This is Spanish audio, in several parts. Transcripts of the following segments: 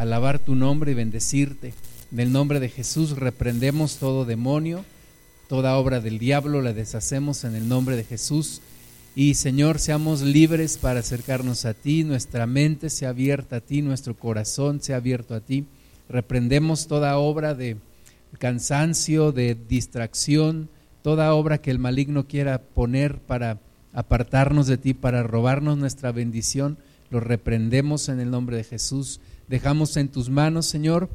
alabar tu nombre y bendecirte. En el nombre de Jesús reprendemos todo demonio, toda obra del diablo, la deshacemos en el nombre de Jesús. Y Señor, seamos libres para acercarnos a ti, nuestra mente sea abierta a ti, nuestro corazón sea abierto a ti. Reprendemos toda obra de cansancio, de distracción, toda obra que el maligno quiera poner para apartarnos de ti, para robarnos nuestra bendición, lo reprendemos en el nombre de Jesús. Dejamos en tus manos, Señor,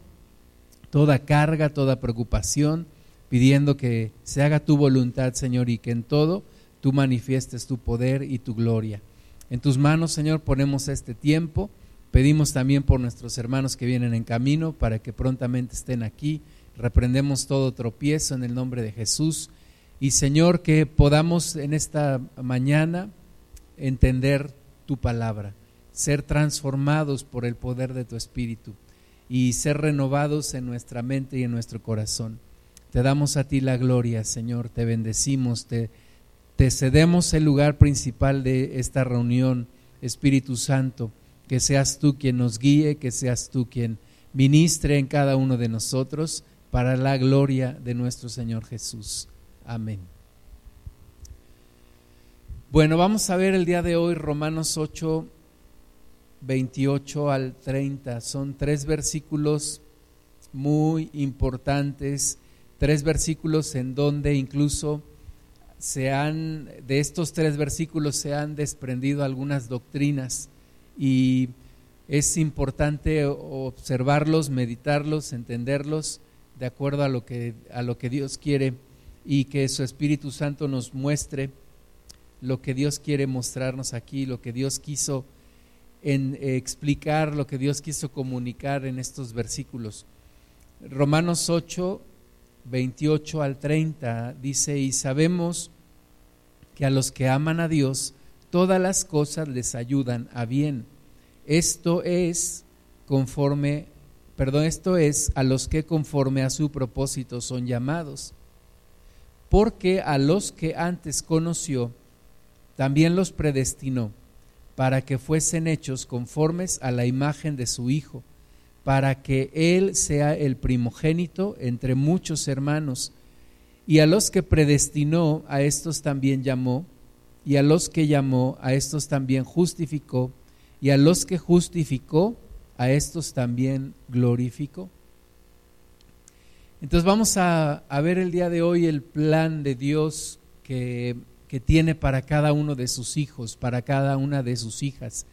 toda carga, toda preocupación, pidiendo que se haga tu voluntad, Señor, y que en todo tú manifiestes tu poder y tu gloria. En tus manos, Señor, ponemos este tiempo. Pedimos también por nuestros hermanos que vienen en camino para que prontamente estén aquí. Reprendemos todo tropiezo en el nombre de Jesús y Señor, que podamos en esta mañana entender tu palabra, ser transformados por el poder de tu Espíritu y ser renovados en nuestra mente y en nuestro corazón. Te damos a ti la gloria, Señor, te bendecimos, te, te cedemos el lugar principal de esta reunión, Espíritu Santo, que seas tú quien nos guíe, que seas tú quien ministre en cada uno de nosotros para la gloria de nuestro Señor Jesús. Amén. Bueno, vamos a ver el día de hoy Romanos 8, 28 al 30. Son tres versículos muy importantes, tres versículos en donde incluso se han, de estos tres versículos se han desprendido algunas doctrinas y es importante observarlos, meditarlos, entenderlos de acuerdo a lo que, a lo que Dios quiere y que su Espíritu Santo nos muestre lo que Dios quiere mostrarnos aquí, lo que Dios quiso en, eh, explicar, lo que Dios quiso comunicar en estos versículos. Romanos 8, 28 al 30 dice, y sabemos que a los que aman a Dios, todas las cosas les ayudan a bien. Esto es conforme, perdón, esto es a los que conforme a su propósito son llamados porque a los que antes conoció, también los predestinó para que fuesen hechos conformes a la imagen de su Hijo, para que Él sea el primogénito entre muchos hermanos. Y a los que predestinó, a estos también llamó, y a los que llamó, a estos también justificó, y a los que justificó, a estos también glorificó. Entonces vamos a, ver el día de hoy el plan de Dios que, que tiene para cada uno de sus hijos, para cada una de sus hijas,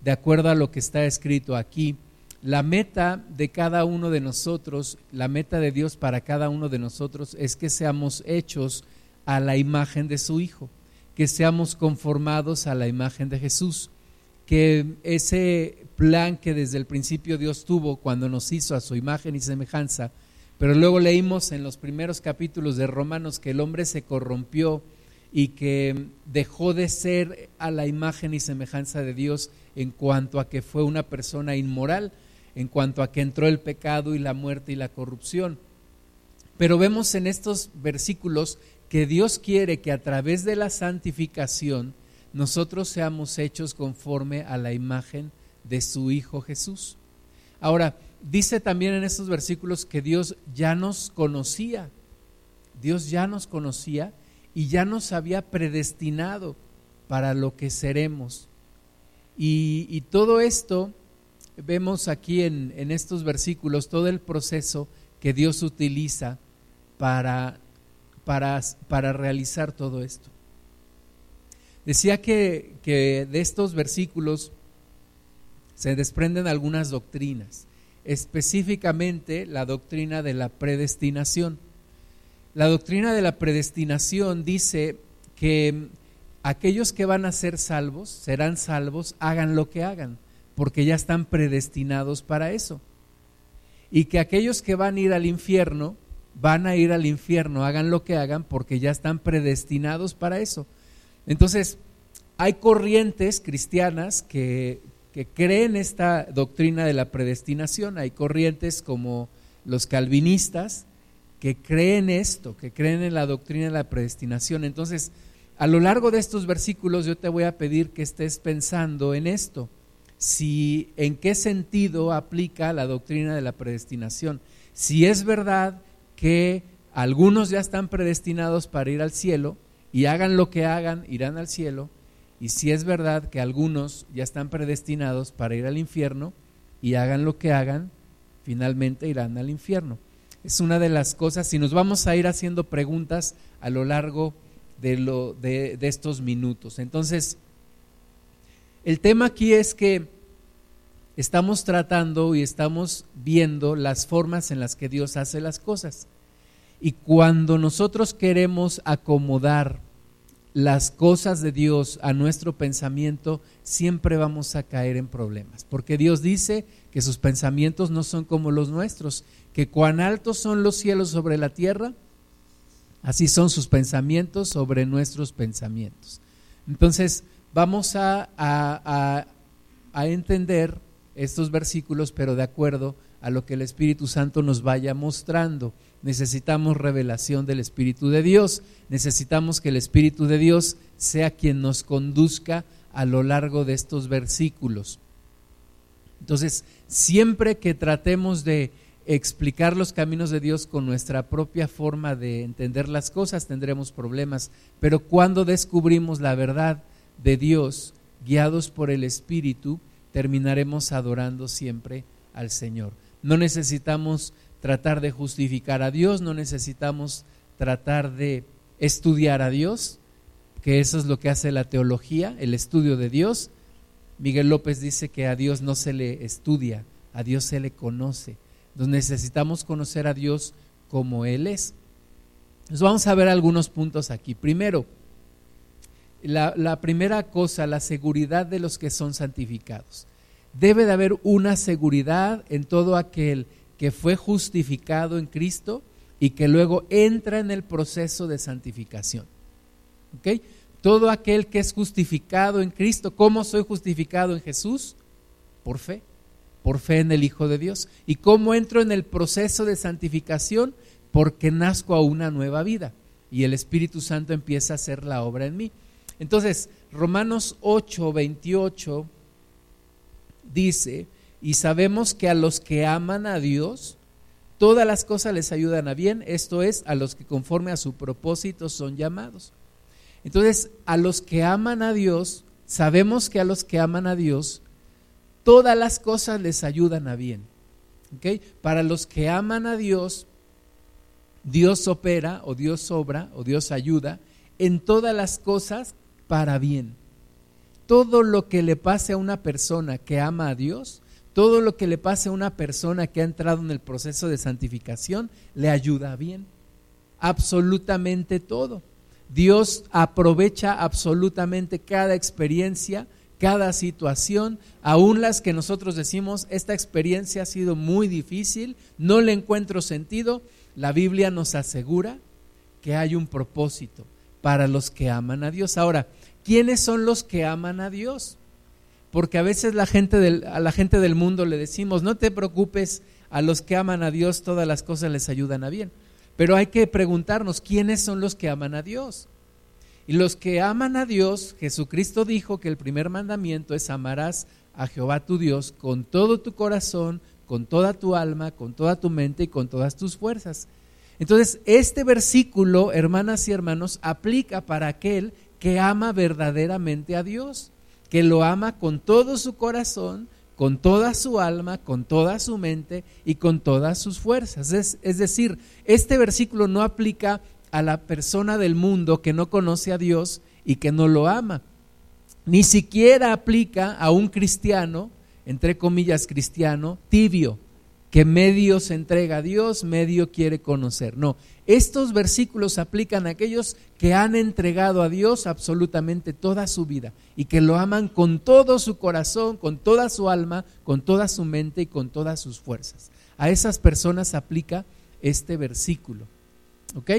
de acuerdo a lo que está escrito aquí. La meta de cada uno de nosotros, la meta de Dios para cada uno de nosotros es que seamos hechos a la imagen de su Hijo, que seamos conformados a la imagen de Jesús, que ese plan que desde el principio Dios tuvo cuando nos hizo a su imagen y semejanza, pero luego leímos en los primeros capítulos de Romanos que el hombre se corrompió y que dejó de ser a la imagen y semejanza de Dios en cuanto a que fue una persona inmoral, en cuanto a que entró el pecado y la muerte y la corrupción. Pero vemos en estos versículos que Dios quiere que a través de la santificación nosotros seamos hechos conforme a la imagen de su Hijo Jesús. Ahora, dice también en estos versículos que Dios ya nos conocía, Dios ya nos conocía y ya nos había predestinado para lo que seremos. Y, todo esto vemos aquí en, en, estos versículos, todo el proceso que Dios utiliza para, para, para realizar todo esto. Decía que, que de estos versículos se desprenden algunas doctrinas específicamente la doctrina de la predestinación. La doctrina de la predestinación dice que aquellos que van a ser salvos, serán salvos, hagan lo que hagan, porque ya están predestinados para eso. Y que aquellos que van a ir al infierno, van a ir al infierno, hagan lo que hagan, porque ya están predestinados para eso. Entonces, hay corrientes cristianas que, que creen esta doctrina de la predestinación. Hay corrientes como los calvinistas que creen esto, que creen en la doctrina de la predestinación. Entonces, a lo largo de estos versículos yo te voy a pedir que estés pensando en esto, si en qué sentido aplica la doctrina de la predestinación. Si es verdad que algunos ya están predestinados para ir al cielo y hagan lo que hagan, irán al cielo, y si es verdad que algunos ya están predestinados para ir al infierno y hagan lo que hagan, finalmente irán al infierno. Es una de las cosas, si nos vamos a ir haciendo preguntas a lo largo de, lo, de, de estos minutos. Entonces, el tema aquí es que estamos tratando y estamos viendo las formas en las que Dios hace las cosas. Y cuando nosotros queremos acomodar las cosas de Dios a nuestro pensamiento, siempre vamos a caer en problemas. Porque Dios dice que sus pensamientos no son como los nuestros, que cuán altos son los cielos sobre la tierra, así son sus pensamientos sobre nuestros pensamientos. Entonces, vamos a, a, a, entender estos versículos, pero de acuerdo a lo que el Espíritu Santo nos vaya mostrando. Necesitamos revelación del Espíritu de Dios, necesitamos que el Espíritu de Dios sea quien nos conduzca a lo largo de estos versículos. Entonces, siempre que tratemos de explicar los caminos de Dios con nuestra propia forma de entender las cosas, tendremos problemas. Pero cuando descubrimos la verdad de Dios, guiados por el Espíritu, terminaremos adorando siempre al Señor. No necesitamos tratar de justificar a Dios, no necesitamos tratar de estudiar a Dios, que eso es lo que hace la teología, el estudio de Dios. Miguel López dice que a Dios no se le estudia, a Dios se le conoce. Entonces necesitamos conocer a Dios como Él es. Vamos a ver algunos puntos aquí. Primero, la primera cosa, la seguridad de los que son santificados. Debe de haber una seguridad en todo aquel que fue justificado en Cristo y que luego entra en el proceso de santificación. ¿Ok? Todo aquel que es justificado en Cristo, ¿cómo soy justificado en Jesús? Por fe, por fe en el Hijo de Dios. ¿Y cómo entro en el proceso de santificación? Porque nazco a una nueva vida y el Espíritu Santo empieza a hacer la obra en mí. Entonces, Romanos 8, 28 dice, y sabemos que a los que aman a Dios, todas las cosas les ayudan a bien, esto es, a los que conforme a su propósito son llamados. Entonces, a los que aman a Dios, sabemos que a los que aman a Dios, todas las cosas les ayudan a bien. ¿Okay? Para los que aman a Dios, Dios opera o Dios obra o Dios ayuda en todas las cosas para bien. Todo lo que le pase a una persona que ama a Dios, todo lo que le pase a una persona que ha entrado en el proceso de santificación, le ayuda bien. Absolutamente todo. Dios aprovecha absolutamente cada experiencia, cada situación, aun las que nosotros decimos, esta experiencia ha sido muy difícil, no le encuentro sentido, la Biblia nos asegura que hay un propósito para los que aman a Dios. Ahora, ¿quiénes son los que aman a Dios? Porque a veces la gente del, a la gente del mundo le decimos, no te preocupes, a los que aman a Dios todas las cosas les ayudan a bien. Pero hay que preguntarnos, ¿quiénes son los que aman a Dios? Y los que aman a Dios, Jesucristo dijo que el primer mandamiento es amarás a Jehová tu Dios con todo tu corazón, con toda tu alma, con toda tu mente y con todas tus fuerzas. Entonces, este versículo, hermanas y hermanos, aplica para aquel que ama verdaderamente a Dios, que lo ama con todo su corazón, con toda su alma, con toda su mente y con todas sus fuerzas. Es, es, decir, este versículo no aplica a la persona del mundo que no conoce a Dios y que no lo ama. Ni siquiera aplica a un cristiano, entre comillas cristiano, tibio, que medio se entrega a Dios, medio quiere conocer. No, estos versículos aplican a aquellos que han entregado a Dios absolutamente toda su vida y que lo aman con todo su corazón, con toda su alma, con toda su mente y con todas sus fuerzas. A esas personas aplica este versículo. ¿Ok?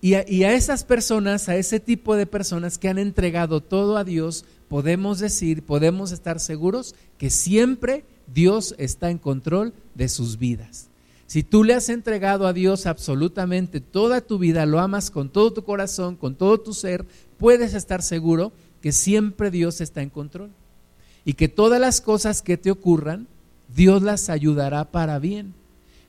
Y a, y a esas personas, a ese tipo de personas que han entregado todo a Dios, podemos decir, podemos estar seguros que siempre Dios está en control de sus vidas. Si tú le has entregado a Dios absolutamente toda tu vida, lo amas con todo tu corazón, con todo tu ser, puedes estar seguro que siempre Dios está en control. y que todas las cosas que te ocurran, Dios las ayudará para bien.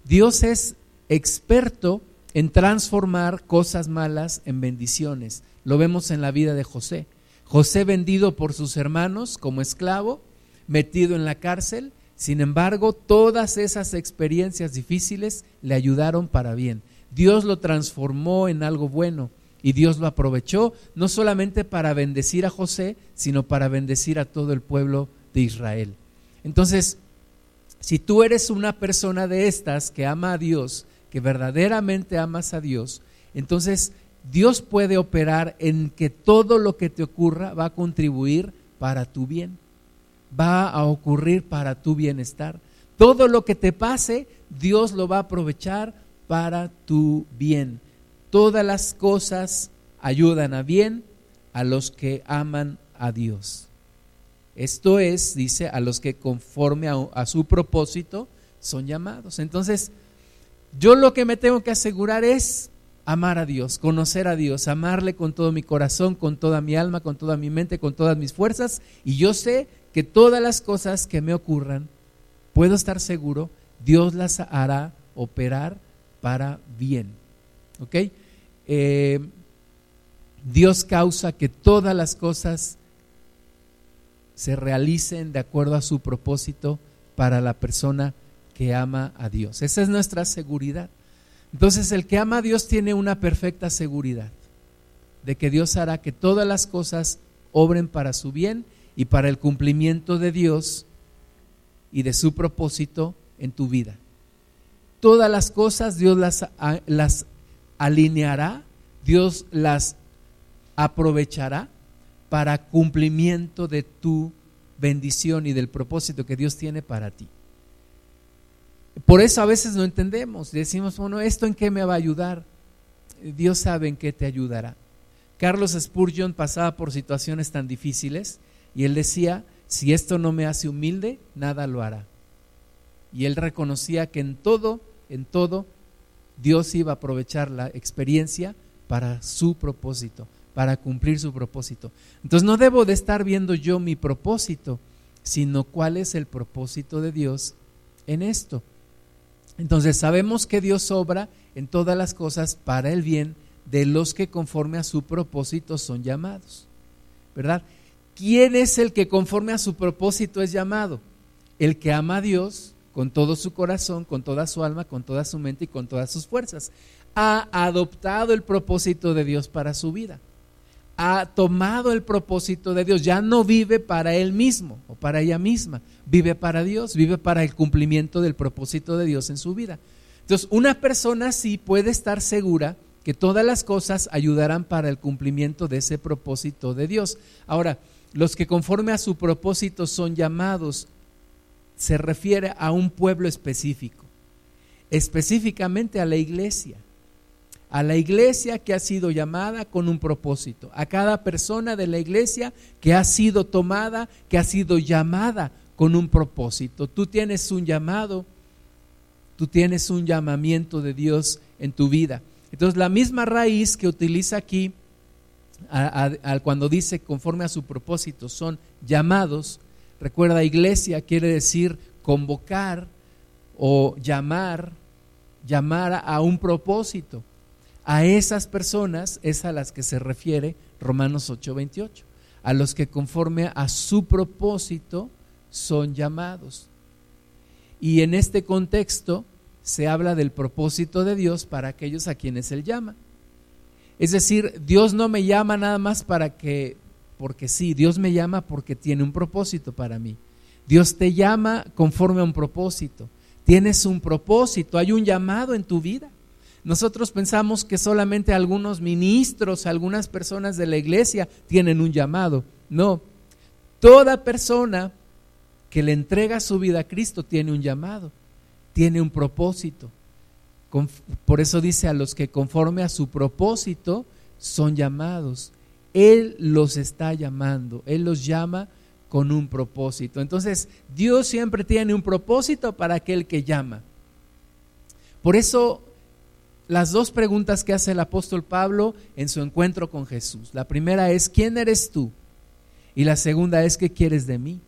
Dios es experto en transformar cosas malas en bendiciones. Lo vemos en la vida de José. José vendido por sus hermanos como esclavo, metido en la cárcel, sin embargo, todas esas experiencias difíciles le ayudaron para bien. Dios lo transformó en algo bueno y Dios lo aprovechó no solamente para bendecir a José, sino para bendecir a todo el pueblo de Israel. Entonces, si tú eres una persona de estas que ama a Dios, que verdaderamente amas a Dios, entonces Dios puede operar en que todo lo que te ocurra va a contribuir para tu bien, va a ocurrir para tu bienestar. Todo lo que te pase, Dios lo va a aprovechar para tu bien. Todas las cosas ayudan a bien a los que aman a Dios. Esto es, dice, a los que conforme a, su propósito son llamados. Entonces, yo lo que me tengo que asegurar es amar a Dios, conocer a Dios, amarle con todo mi corazón, con toda mi alma, con toda mi mente, con todas mis fuerzas. Y yo sé que todas las cosas que me ocurran, puedo estar seguro, Dios las hará operar para bien. ¿Ok? Eh, Dios causa que todas las cosas se realicen de acuerdo a su propósito para la persona que ama a Dios. Esa es nuestra seguridad. Entonces el que ama a Dios tiene una perfecta seguridad de que Dios hará que todas las cosas obren para su bien y para el cumplimiento de Dios y de su propósito en tu vida. Todas las cosas Dios las, las alineará, Dios las aprovechará para cumplimiento de tu bendición y del propósito que Dios tiene para ti. Por eso a veces no entendemos, decimos, bueno, ¿esto en qué me va a ayudar? Dios sabe en qué te ayudará. Carlos Spurgeon pasaba por situaciones tan difíciles y él decía, si esto no me hace humilde, nada lo hará. Y él reconocía que en todo, en todo, Dios iba a aprovechar la experiencia para su propósito para cumplir su propósito. Entonces no debo de estar viendo yo mi propósito, sino cuál es el propósito de Dios en esto. Entonces sabemos que Dios obra en todas las cosas para el bien de los que conforme a su propósito son llamados. ¿Verdad? ¿Quién es el que conforme a su propósito es llamado? El que ama a Dios con todo su corazón, con toda su alma, con toda su mente y con todas sus fuerzas. Ha adoptado el propósito de Dios para su vida ha tomado el propósito de Dios, ya no vive para él mismo o para ella misma, vive para Dios, vive para el cumplimiento del propósito de Dios en su vida. Entonces, una persona sí puede estar segura que todas las cosas ayudarán para el cumplimiento de ese propósito de Dios. Ahora, los que conforme a su propósito son llamados, se refiere a un pueblo específico, específicamente a la iglesia a la iglesia que ha sido llamada con un propósito, a cada persona de la iglesia que ha sido tomada, que ha sido llamada con un propósito. Tú tienes un llamado, tú tienes un llamamiento de Dios en tu vida. Entonces la misma raíz que utiliza aquí cuando dice conforme a su propósito son llamados, recuerda iglesia quiere decir convocar o llamar, llamar a un propósito. A esas personas es a las que se refiere Romanos 8:28, a los que conforme a su propósito son llamados. Y en este contexto se habla del propósito de Dios para aquellos a quienes Él llama. Es decir, Dios no me llama nada más para que, porque sí, Dios me llama porque tiene un propósito para mí. Dios te llama conforme a un propósito. Tienes un propósito, hay un llamado en tu vida. Nosotros pensamos que solamente algunos ministros, algunas personas de la iglesia tienen un llamado. No, toda persona que le entrega su vida a Cristo tiene un llamado, tiene un propósito. Por eso dice a los que conforme a su propósito son llamados. Él los está llamando, Él los llama con un propósito. Entonces, Dios siempre tiene un propósito para aquel que llama. Por eso las dos preguntas que hace el apóstol Pablo en su encuentro con Jesús. La primera es, ¿quién eres tú? Y la segunda es, ¿qué quieres de mí?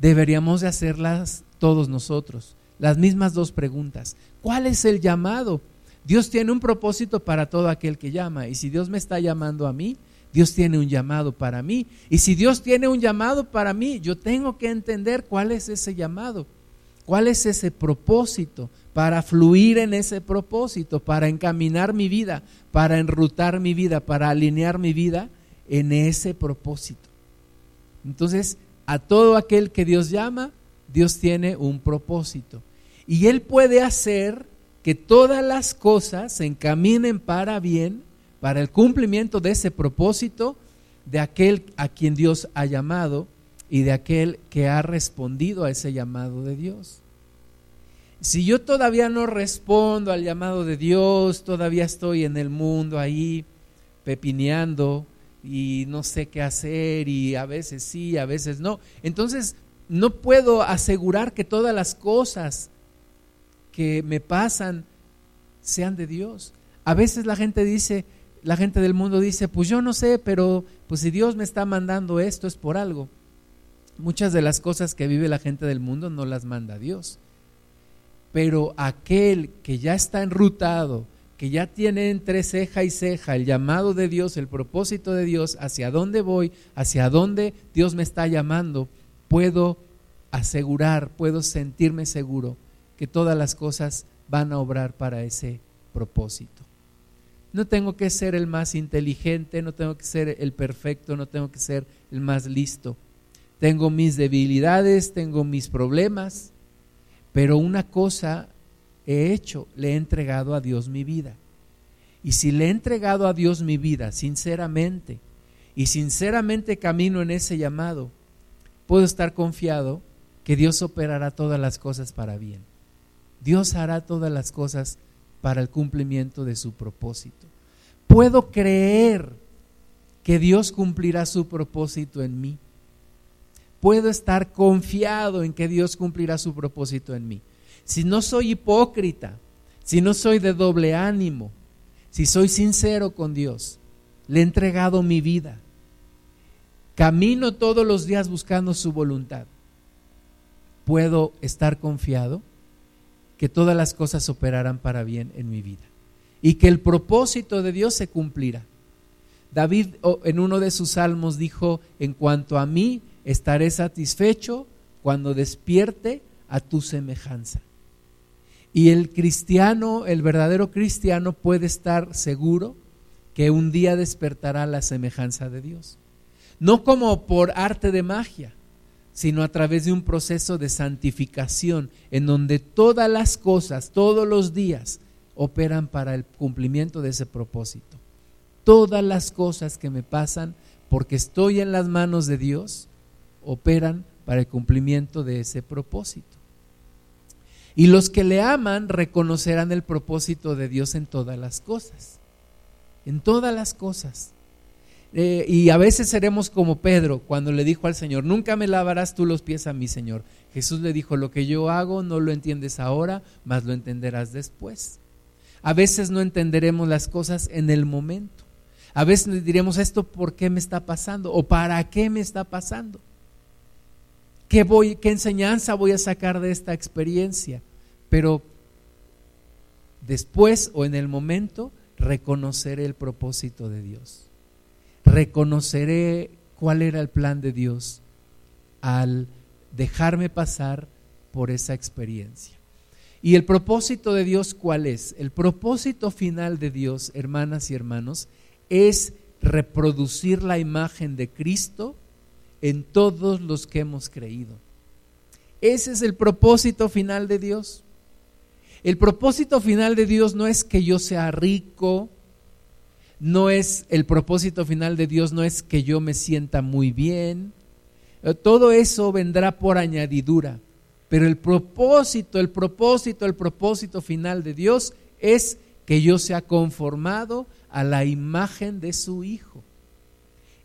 deberíamos de hacerlas todos nosotros. Las mismas dos preguntas. ¿Cuál es el llamado? Dios tiene un propósito para todo aquel que llama. Y si Dios me está llamando a mí, Dios tiene un llamado para mí. Y si Dios tiene un llamado para mí, yo tengo que entender cuál es ese llamado, cuál es ese propósito, para fluir en ese propósito, para encaminar mi vida, para enrutar mi vida, para alinear mi vida en ese propósito. Entonces, a todo aquel que Dios llama, Dios tiene un propósito. Y Él puede hacer que todas las cosas se encaminen para bien, para el cumplimiento de ese propósito de aquel a quien Dios ha llamado y de aquel que ha respondido a ese llamado de Dios. Si yo todavía no respondo al llamado de Dios, todavía estoy en el mundo ahí pepineando y no sé qué hacer y a veces sí, a veces no, entonces no puedo asegurar que todas las cosas que me pasan sean de Dios. A veces la gente dice, la gente del mundo dice, pues yo no sé, pero pues si Dios me está mandando esto es por algo. Muchas de las cosas que vive la gente del mundo no las manda Dios. Pero aquel que ya está enrutado, que ya tiene entre ceja y ceja el llamado de Dios, el propósito de Dios, hacia dónde voy, hacia dónde Dios me está llamando, puedo asegurar, puedo sentirme seguro que todas las cosas van a obrar para ese propósito. No tengo que ser el más inteligente, no tengo que ser el perfecto, no tengo que ser el más listo. Tengo mis debilidades, tengo mis problemas, pero una cosa he hecho, le he entregado a Dios mi vida. Y si le he entregado a Dios mi vida sinceramente, y sinceramente camino en ese llamado, puedo estar confiado que Dios operará todas las cosas para bien. Dios hará todas las cosas para el cumplimiento de su propósito. Puedo creer que Dios cumplirá su propósito en mí puedo estar confiado en que Dios cumplirá su propósito en mí. Si no soy hipócrita, si no soy de doble ánimo, si soy sincero con Dios, le he entregado mi vida, camino todos los días buscando su voluntad, puedo estar confiado que todas las cosas operarán para bien en mi vida y que el propósito de Dios se cumplirá. David en uno de sus salmos dijo, en cuanto a mí, estaré satisfecho cuando despierte a tu semejanza. Y el cristiano, el verdadero cristiano puede estar seguro que un día despertará la semejanza de Dios. No como por arte de magia, sino a través de un proceso de santificación en donde todas las cosas, todos los días, operan para el cumplimiento de ese propósito. Todas las cosas que me pasan porque estoy en las manos de Dios, operan para el cumplimiento de ese propósito. Y los que le aman reconocerán el propósito de Dios en todas las cosas, en todas las cosas. Eh, y a veces seremos como Pedro cuando le dijo al Señor, nunca me lavarás tú los pies a mi Señor. Jesús le dijo, lo que yo hago no lo entiendes ahora, mas lo entenderás después. A veces no entenderemos las cosas en el momento. A veces diremos, ¿esto por qué me está pasando? ¿O para qué me está pasando? ¿Qué, voy, ¿Qué enseñanza voy a sacar de esta experiencia? Pero después o en el momento reconoceré el propósito de Dios. Reconoceré cuál era el plan de Dios al dejarme pasar por esa experiencia. ¿Y el propósito de Dios cuál es? El propósito final de Dios, hermanas y hermanos, es reproducir la imagen de Cristo en todos los que hemos creído. Ese es el propósito final de Dios. El propósito final de Dios no es que yo sea rico, no es el propósito final de Dios no es que yo me sienta muy bien. Eh, todo eso vendrá por añadidura. Pero el propósito, el propósito, el propósito final de Dios es que yo sea conformado a la imagen de su Hijo.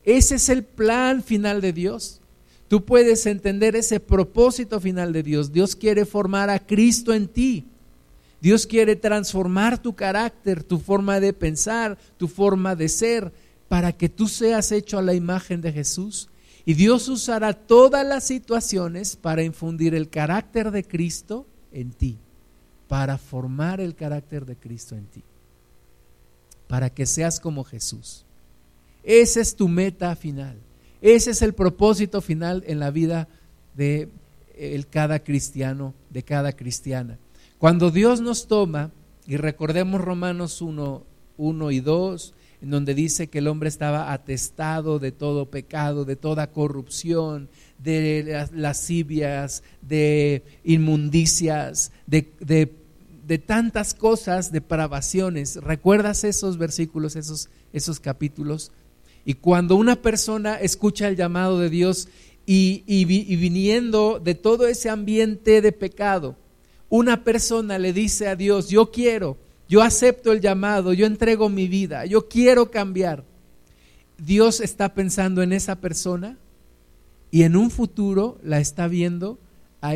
Ese es el plan final de Dios. Tú puedes entender ese propósito final de Dios. Dios quiere formar a Cristo en ti. Dios quiere transformar tu carácter, tu forma de pensar, tu forma de ser, para que tú seas hecho a la imagen de Jesús Y Dios usará todas las situaciones para infundir el carácter de Cristo en ti, para formar el carácter de Cristo en ti, para que seas como Jesús. Esa es tu meta final. Ese es el propósito final en la vida de el cada cristiano, de cada cristiana. Cuando Dios nos toma, y recordemos Romanos 1, 1 y 2, en donde dice que el hombre estaba atestado de todo pecado, de toda corrupción, de lascivias, de inmundicias, de, de, tantas cosas, depravaciones. ¿Recuerdas esos versículos, esos, esos capítulos? Y cuando una persona escucha el llamado de Dios y, y, viniendo de todo ese ambiente de pecado, una persona le dice a Dios, yo quiero, yo acepto el llamado, yo entrego mi vida, yo quiero cambiar. Dios está pensando en esa persona y en un futuro la está viendo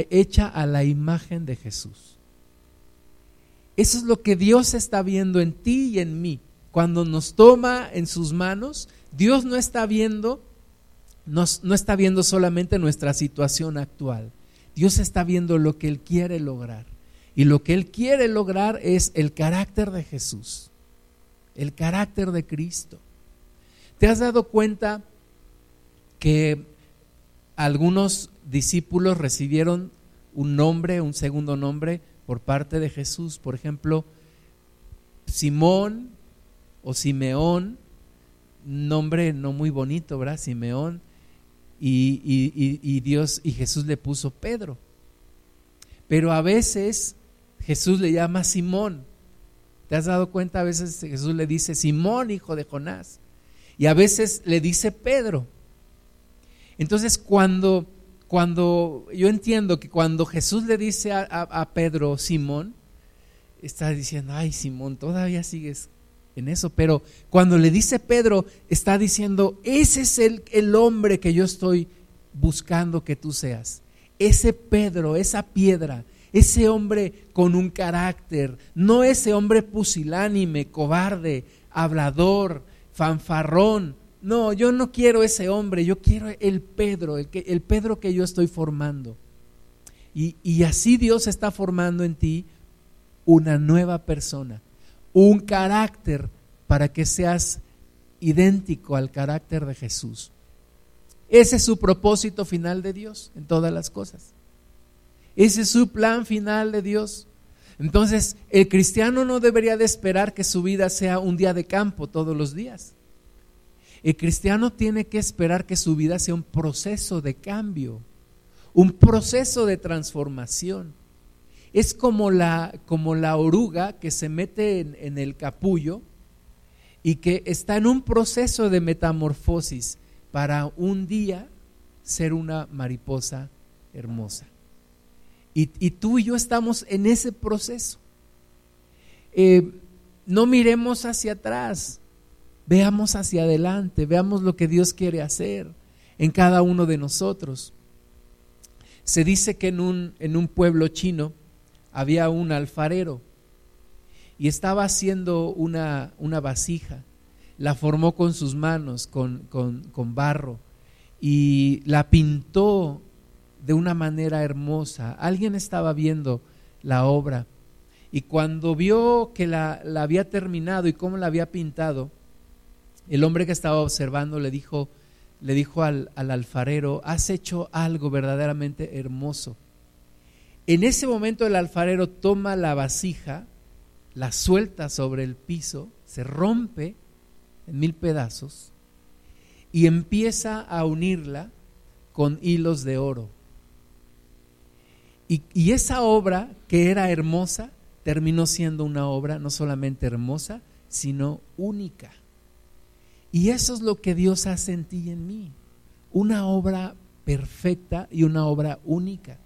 hecha a la imagen de Jesús. Eso es lo que Dios está viendo en ti y en mí. Cuando nos toma en sus manos, Dios no está viendo, no, no está viendo solamente nuestra situación actual. Dios está viendo lo que Él quiere lograr. Y lo que Él quiere lograr es el carácter de Jesús, el carácter de Cristo. ¿Te has dado cuenta que algunos discípulos recibieron un nombre, un segundo nombre por parte de Jesús? Por ejemplo, Simón o Simeón nombre no muy bonito, ¿verdad? Simeón. Y, Dios y Jesús le puso Pedro. Pero a veces Jesús le llama Simón. ¿Te has dado cuenta? A veces Jesús le dice Simón, hijo de Jonás. Y a veces le dice Pedro. Entonces cuando, cuando yo entiendo que cuando Jesús le dice a, a Pedro Simón, está diciendo, ay Simón, todavía sigues en eso, pero cuando le dice Pedro, está diciendo, ese es el, el hombre que yo estoy buscando que tú seas. Ese Pedro, esa piedra, ese hombre con un carácter, no ese hombre pusilánime, cobarde, hablador, fanfarrón. No, yo no quiero ese hombre, yo quiero el Pedro, el, que, el Pedro que yo estoy formando. Y, y así Dios está formando en ti una nueva persona un carácter para que seas idéntico al carácter de Jesús. Ese es su propósito final de Dios en todas las cosas. Ese es su plan final de Dios. Entonces, el cristiano no debería de esperar que su vida sea un día de campo todos los días. El cristiano tiene que esperar que su vida sea un proceso de cambio, un proceso de transformación es como la, como la oruga que se mete en, en el capullo y que está en un proceso de metamorfosis para un día ser una mariposa hermosa. Y, y, tú y yo estamos en ese proceso. Eh, no miremos hacia atrás, veamos hacia adelante, veamos lo que Dios quiere hacer en cada uno de nosotros. Se dice que en un, en un pueblo chino había un alfarero y estaba haciendo una, una vasija. La formó con sus manos, con, con barro, y la pintó de una manera hermosa. Alguien estaba viendo la obra y cuando vio que la, la, había terminado y cómo la había pintado, el hombre que estaba observando le dijo, le dijo al, al alfarero, has hecho algo verdaderamente hermoso. En ese momento el alfarero toma la vasija, la suelta sobre el piso, se rompe en mil pedazos y empieza a unirla con hilos de oro. Y, esa obra, que era hermosa, terminó siendo una obra no solamente hermosa, sino única. Y eso es lo que Dios hace en ti y en mí. Una obra perfecta y una obra única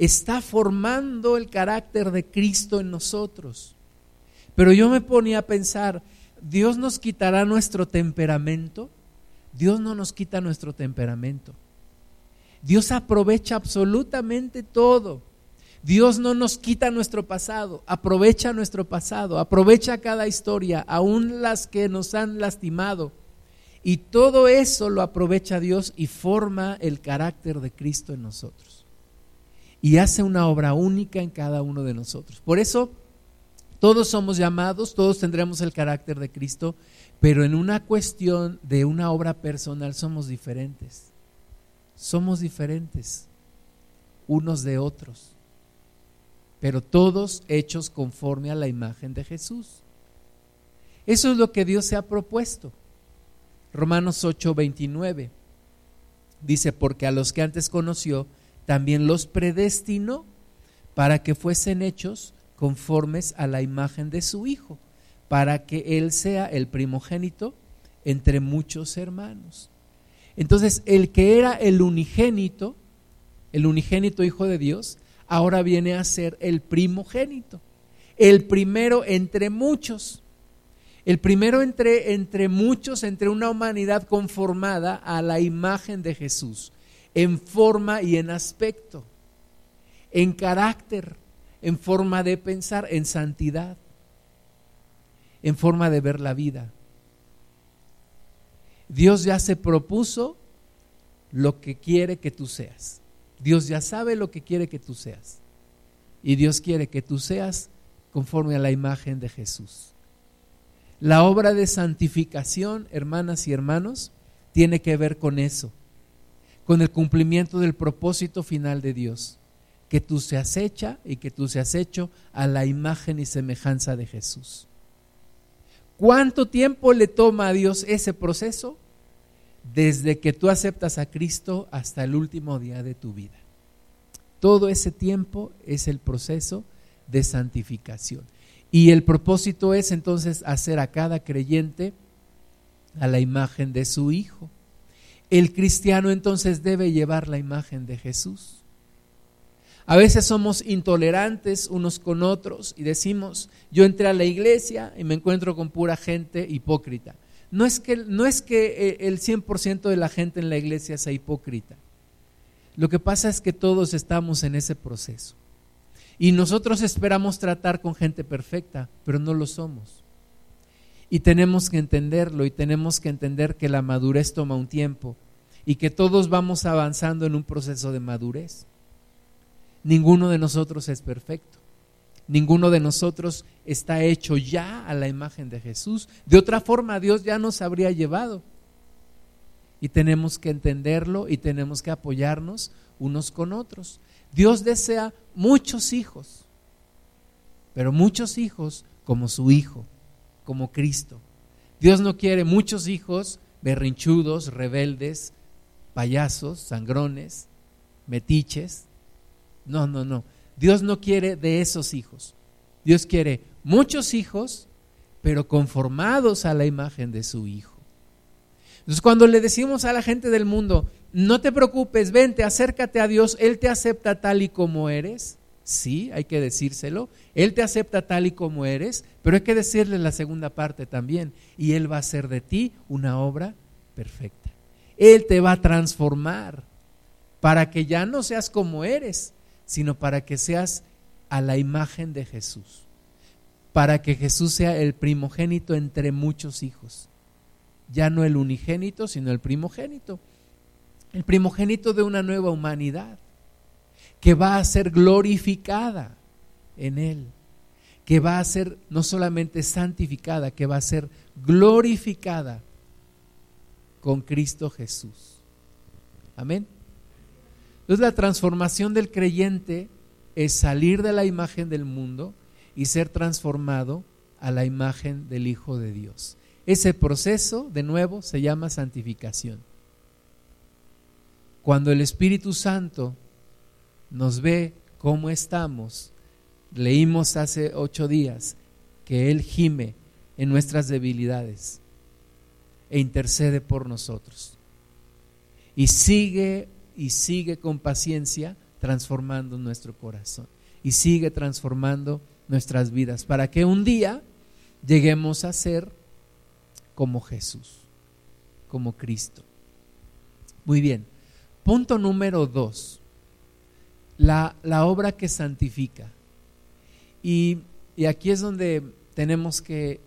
está formando el carácter de Cristo en nosotros. Pero yo me ponía a pensar, ¿Dios nos quitará nuestro temperamento? Dios no nos quita nuestro temperamento. Dios aprovecha absolutamente todo. Dios no nos quita nuestro pasado, aprovecha nuestro pasado, aprovecha cada historia, aún las que nos han lastimado, Y todo eso lo aprovecha Dios y forma el carácter de Cristo en nosotros. Y hace una obra única en cada uno de nosotros. Por eso todos somos llamados, todos tendremos el carácter de Cristo, pero en una cuestión de una obra personal somos diferentes. Somos diferentes unos de otros, pero todos hechos conforme a la imagen de Jesús. Eso es lo que Dios se ha propuesto. Romanos 8, 29 dice, porque a los que antes conoció, también los predestinó para que fuesen hechos conformes a la imagen de su Hijo, para que Él sea el primogénito entre muchos hermanos. Entonces, el que era el unigénito, el unigénito Hijo de Dios, ahora viene a ser el primogénito, el primero entre muchos. El primero entre, entre muchos, entre una humanidad conformada a la imagen de Jesús, en forma y en aspecto, en carácter, en forma de pensar, en santidad, en forma de ver la vida. Dios ya se propuso lo que quiere que tú seas. Dios ya sabe lo que quiere que tú seas. Y Dios quiere que tú seas conforme a la imagen de Jesús. La obra de santificación, hermanas y hermanos, tiene que ver con eso, con el cumplimiento del propósito final de Dios que tú seas hecha y que tú seas hecho a la imagen y semejanza de Jesús. ¿Cuánto tiempo le toma a Dios ese proceso? Desde que tú aceptas a Cristo hasta el último día de tu vida. Todo ese tiempo es el proceso de santificación. Y el propósito es entonces hacer a cada creyente a la imagen de su Hijo. El cristiano entonces debe llevar la imagen de Jesús. A veces somos intolerantes unos con otros y decimos, yo entré a la iglesia y me encuentro con pura gente hipócrita. No es que, no es que eh, el 100% de la gente en la iglesia sea hipócrita. Lo que pasa es que todos estamos en ese proceso. Y nosotros esperamos tratar con gente perfecta, pero no lo somos. Y tenemos que entenderlo y tenemos que entender que la madurez toma un tiempo y que todos vamos avanzando en un proceso de madurez. Ninguno de nosotros es perfecto. Ninguno de nosotros está hecho ya a la imagen de Jesús. De otra forma, Dios ya nos habría llevado. Y tenemos que entenderlo y tenemos que apoyarnos unos con otros. Dios desea muchos hijos, pero muchos hijos como su Hijo, como Cristo. Dios no quiere muchos hijos berrinchudos, rebeldes, payasos, sangrones, metiches. No, no, no. Dios no quiere de esos hijos. Dios quiere muchos hijos, pero conformados a la imagen de su Hijo. Entonces cuando le decimos a la gente del mundo, no te preocupes, vente, acércate a Dios, Él te acepta tal y como eres. Sí, hay que decírselo. Él te acepta tal y como eres, pero hay que decirle la segunda parte también. Y Él va a hacer de ti una obra perfecta. Él te va a transformar para que ya no seas como eres, sino para que seas a la imagen de Jesús, para que Jesús sea el primogénito entre muchos hijos, ya no el unigénito, sino el primogénito, el primogénito de una nueva humanidad, que va a ser glorificada en Él, que va a ser no solamente santificada, que va a ser glorificada con Cristo Jesús. Amén. Entonces la transformación del creyente es salir de la imagen del mundo y ser transformado a la imagen del Hijo de Dios. Ese proceso, de nuevo, se llama santificación. Cuando el Espíritu Santo nos ve cómo estamos, leímos hace ocho días que Él gime en nuestras debilidades e intercede por nosotros. Y sigue y sigue con paciencia transformando nuestro corazón y sigue transformando nuestras vidas para que un día lleguemos a ser como Jesús, como Cristo. Muy bien, punto número dos, la, la obra que santifica. Y, y, aquí es donde tenemos que,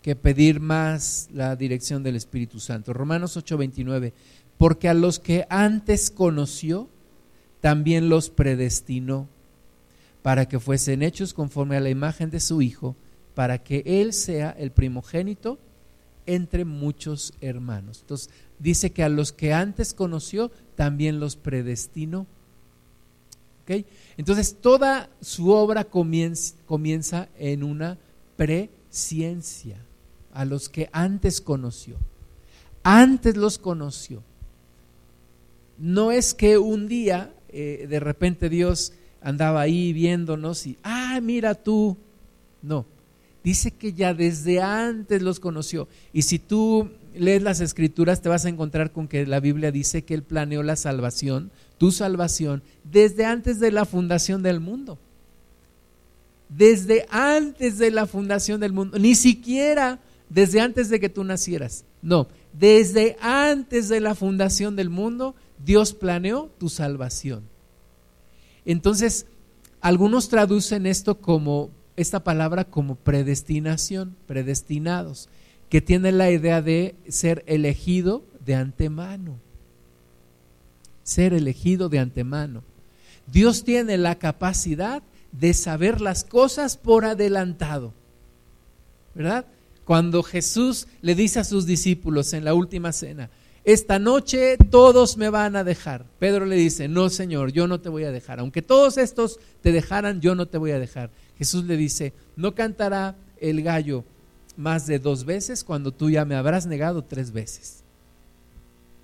que pedir más la dirección del Espíritu Santo. Romanos 8:29, porque a los que antes conoció, también los predestinó para que fuesen hechos conforme a la imagen de su Hijo, para que Él sea el primogénito entre muchos hermanos. Entonces, dice que a los que antes conoció, también los predestinó. Entonces, toda su obra comienza, comienza en una presciencia, a los que antes conoció. Antes los conoció. No es que un día, eh, de repente Dios andaba ahí viéndonos y, ah, mira tú. No, dice que ya desde antes los conoció. Y si tú lees las escrituras, te vas a encontrar con que la Biblia dice que Él planeó la salvación, tu salvación, desde antes de la fundación del mundo. Desde antes de la fundación del mundo. Ni siquiera desde antes de que tú nacieras. No, desde antes de la fundación del mundo, Dios planeó tu salvación. Entonces, algunos traducen esto como, esta palabra como predestinación, predestinados, que tiene la idea de ser elegido de antemano. Ser elegido de antemano. Dios tiene la capacidad de saber las cosas por adelantado. ¿Verdad? Cuando Jesús le dice a sus discípulos en la última cena, esta noche todos me van a dejar. Pedro le dice, no Señor, yo no te voy a dejar. Aunque todos estos te dejaran, yo no te voy a dejar. Jesús le dice, no cantará el gallo más de dos veces cuando tú ya me habrás negado tres veces.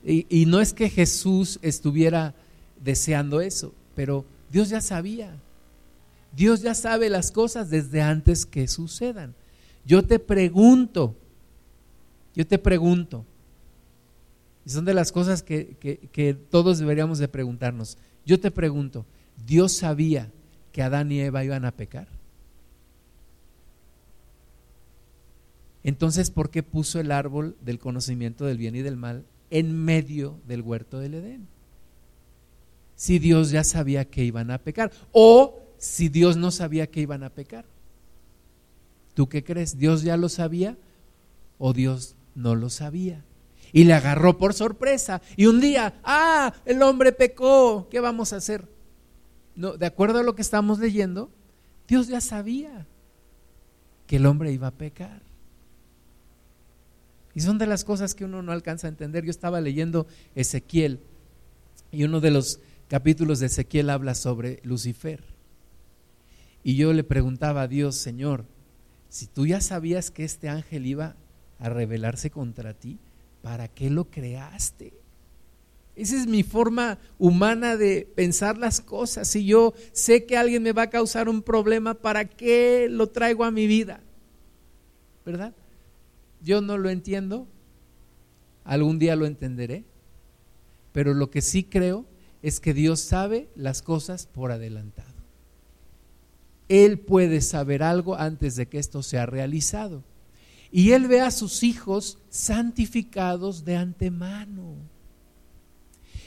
Y, no es que Jesús estuviera deseando eso, pero Dios ya sabía. Dios ya sabe las cosas desde antes que sucedan. Yo te pregunto, yo te pregunto, y son de las cosas que, todos deberíamos de preguntarnos. Yo te pregunto, ¿Dios sabía que Adán y Eva iban a pecar? Entonces, ¿por qué puso el árbol del conocimiento del bien y del mal en medio del huerto del Edén? Si Dios ya sabía que iban a pecar. O si Dios no sabía que iban a pecar. ¿Tú qué crees? ¿Dios ya lo sabía o Dios no lo sabía? y le agarró por sorpresa. Y un día, ah, el hombre pecó, ¿qué vamos a hacer? No, de acuerdo a lo que estamos leyendo, Dios ya sabía que el hombre iba a pecar. Y son de las cosas que uno no alcanza a entender. Yo estaba leyendo Ezequiel y uno de los capítulos de Ezequiel habla sobre Lucifer. Y yo le preguntaba a Dios, Señor, si tú ya sabías que este ángel iba a rebelarse contra ti, ¿para qué lo creaste? Esa es mi forma humana de pensar las cosas. Si yo sé que alguien me va a causar un problema, ¿para qué lo traigo a mi vida? ¿Verdad? Yo no lo entiendo. Algún día lo entenderé. Pero lo que sí creo es que Dios sabe las cosas por adelantado. Él puede saber algo antes de que esto sea realizado y Él ve a sus hijos santificados de antemano.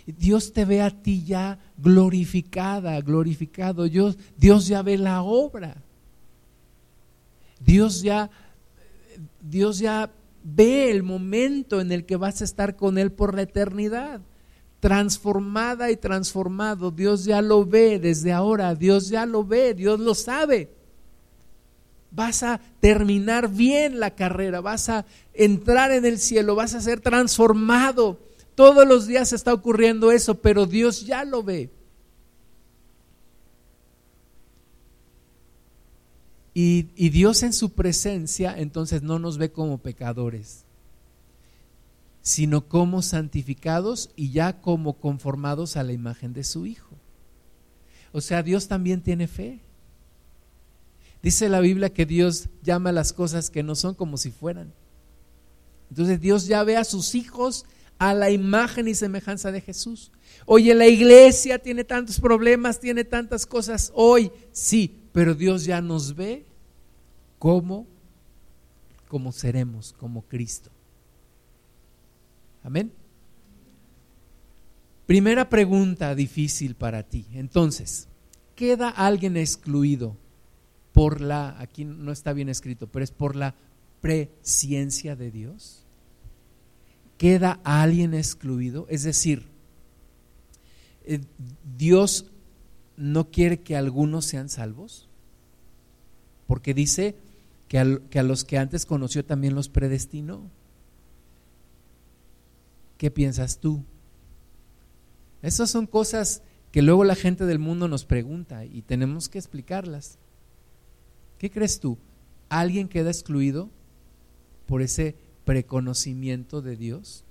Dios te ve a ti ya glorificada, glorificado. Dios, Dios ya ve la obra. Dios ya, Dios ya ve el momento en el que vas a estar con Él por la eternidad. Transformada y transformado. Dios ya lo ve desde ahora. Dios ya lo ve. Dios lo sabe vas a terminar bien la carrera, vas a entrar en el cielo, vas a ser transformado. Todos los días está ocurriendo eso, pero Dios ya lo ve. Y, Dios en su presencia entonces no nos ve como pecadores, sino como santificados y ya como conformados a la imagen de su Hijo. O sea, Dios también tiene fe. Dice la Biblia que Dios llama las cosas que no son como si fueran. Entonces Dios ya ve a sus hijos a la imagen y semejanza de Jesús. Oye, la iglesia tiene tantos problemas, tiene tantas cosas hoy, sí, pero Dios ya nos ve como como seremos, como Cristo. Amén. Primera pregunta difícil para ti. Entonces, ¿queda alguien excluido por la, aquí no está bien escrito, pero es por la presciencia de Dios? ¿Queda alguien excluido? Es decir, eh, Dios no quiere que algunos sean salvos, porque dice que a, los que antes conoció también los predestinó. ¿Qué piensas tú? Esas son cosas que luego la gente del mundo nos pregunta y tenemos que explicarlas. ¿Qué crees tú? ¿Alguien queda excluido por ese preconocimiento de Dios?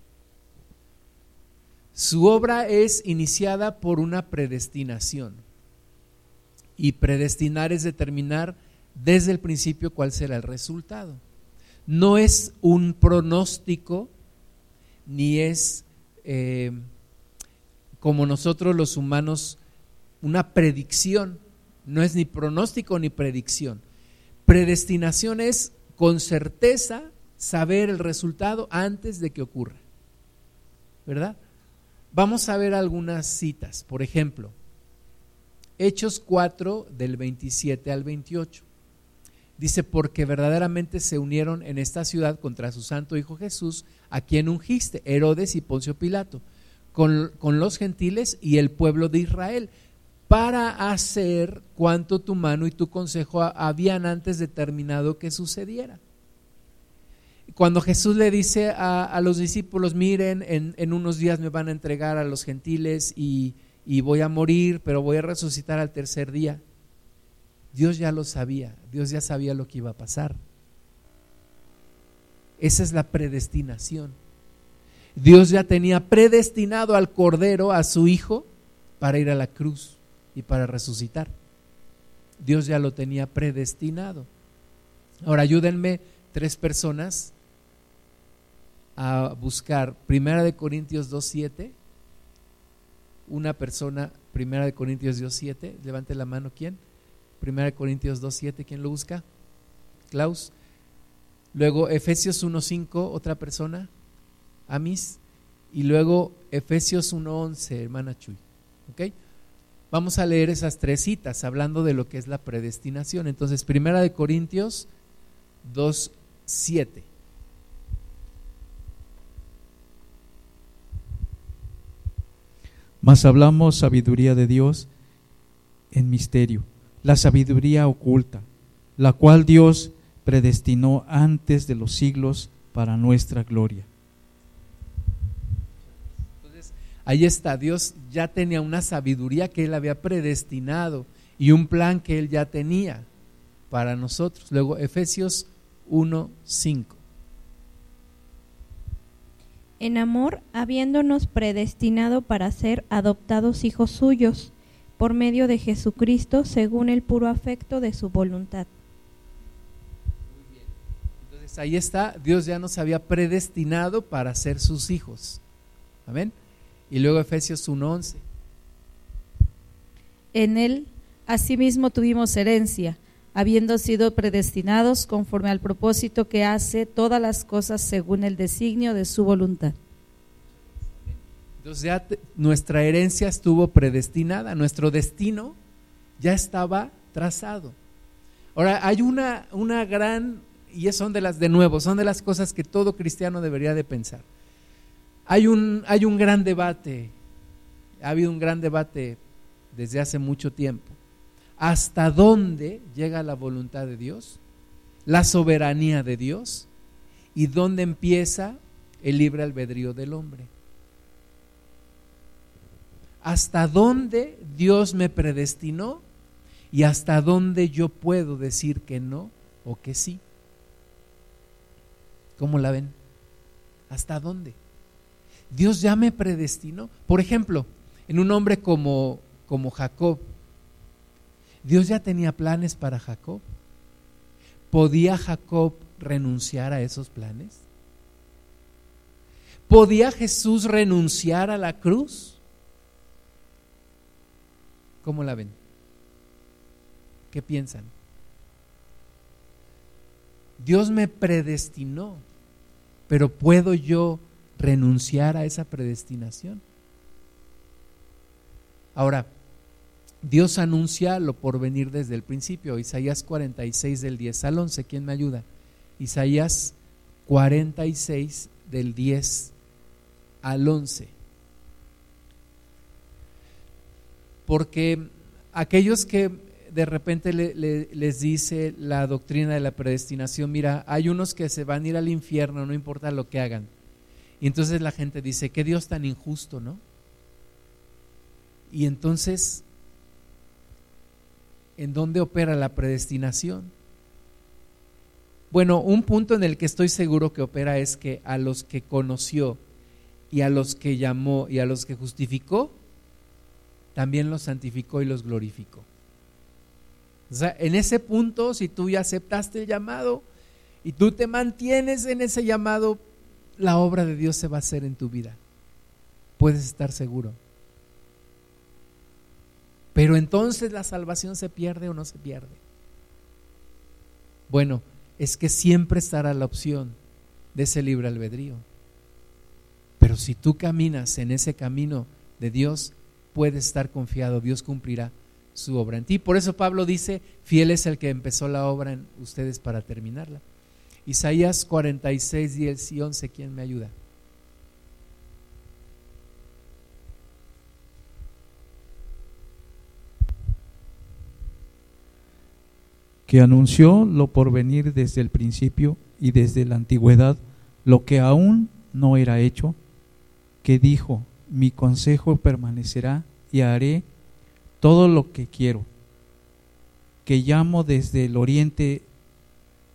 Su obra es iniciada por una predestinación. Y predestinar es determinar desde el principio cuál será el resultado. No es un pronóstico, ni es eh, como nosotros los humanos una predicción. No es ni pronóstico ni predicción. Predestinación es con certeza saber el resultado antes de que ocurra. ¿Verdad? Vamos a ver algunas citas. Por ejemplo, Hechos 4 del 27 al 28. Dice, porque verdaderamente se unieron en esta ciudad contra su santo Hijo Jesús, a quien ungiste, Herodes y Poncio Pilato, con, con los gentiles y el pueblo de Israel, para hacer cuanto tu mano y tu consejo habían antes determinado que sucediera. Cuando Jesús le dice a, los discípulos, miren, en, unos días me van a entregar a los gentiles y, y voy a morir, pero voy a resucitar al tercer día. Dios ya lo sabía, Dios ya sabía lo que iba a pasar. Esa es la predestinación. Dios ya tenía predestinado al Cordero, a su Hijo, para ir a la cruz y para resucitar. Dios ya lo tenía predestinado. Ahora ayúdenme tres personas a buscar Primera de Corintios 2.7. Una persona, Primera de Corintios 2.7. Levante la mano, ¿quién? Primera de Corintios 2.7, ¿quién lo busca? Klaus. Luego Efesios 1.5, otra persona. Amis. Y luego Efesios 1.11, hermana Chuy. Vamos a leer esas tres citas hablando de lo que es la predestinación. Entonces, Primera de Corintios 2.7. Mas hablamos sabiduría de Dios en misterio, la sabiduría oculta, la cual Dios predestinó antes de los siglos para nuestra gloria. Entonces, ahí está, Dios ya tenía una sabiduría que Él había predestinado y un plan que Él ya tenía para nosotros. Luego, Efesios 1, 5 en amor, habiéndonos predestinado para ser adoptados hijos suyos, por medio de Jesucristo, según el puro afecto de su voluntad. Muy bien. Entonces ahí está, Dios ya nos había predestinado para ser sus hijos. Amén. Y luego Efesios 1:11. En él asimismo tuvimos herencia habiendo sido predestinados conforme al propósito que hace todas las cosas según el designio de su voluntad. Entonces ya nuestra herencia estuvo predestinada, nuestro destino ya estaba trazado. Ahora, hay una, una gran, y son de las de nuevo, son de las cosas que todo cristiano debería de pensar. Hay un, hay un gran debate, ha habido un gran debate desde hace mucho tiempo hasta dónde llega la voluntad de Dios, la soberanía de Dios y dónde empieza el libre albedrío del hombre. Hasta dónde Dios me predestinó y hasta dónde yo puedo decir que no o que sí. ¿Cómo la ven? ¿Hasta dónde? Dios ya me predestinó. Por ejemplo, en un hombre como, como Jacob, Dios ya tenía planes para Jacob. ¿Podía Jacob renunciar a esos planes? ¿Podía Jesús renunciar a la cruz? ¿Cómo la ven? ¿Qué piensan? Dios me predestinó, pero ¿puedo yo renunciar a esa predestinación? Ahora, Dios anuncia lo por venir desde el principio. Isaías 46 del 10 al 11. ¿Quién me ayuda? Isaías 46 del 10 al 11. Porque aquellos que de repente les dice la doctrina de la predestinación, mira, hay unos que se van a ir al infierno, no importa lo que hagan. Y entonces la gente dice, qué Dios tan injusto, ¿no? Y entonces, ¿en dónde opera la predestinación? Bueno, un punto en el que estoy seguro que opera es que a los que conoció y a los que llamó y a los que justificó, también los santificó y los glorificó. O sea, en ese punto, si tú ya aceptaste el llamado y tú te mantienes en ese llamado, la obra de Dios se va a hacer en tu vida. Puedes estar seguro. Pero entonces la salvación se pierde o no se pierde. Bueno, es que siempre estará la opción de ese libre albedrío. Pero si tú caminas en ese camino de Dios, puedes estar confiado, Dios cumplirá su obra en ti. Por eso Pablo dice, fiel es el que empezó la obra en ustedes para terminarla. Isaías 46, 10 y 11, ¿quién me ayuda? Que anunció lo por venir desde el principio y desde la antigüedad, lo que aún no era hecho, que dijo, mi consejo permanecerá y haré todo lo que quiero, que llamo desde el oriente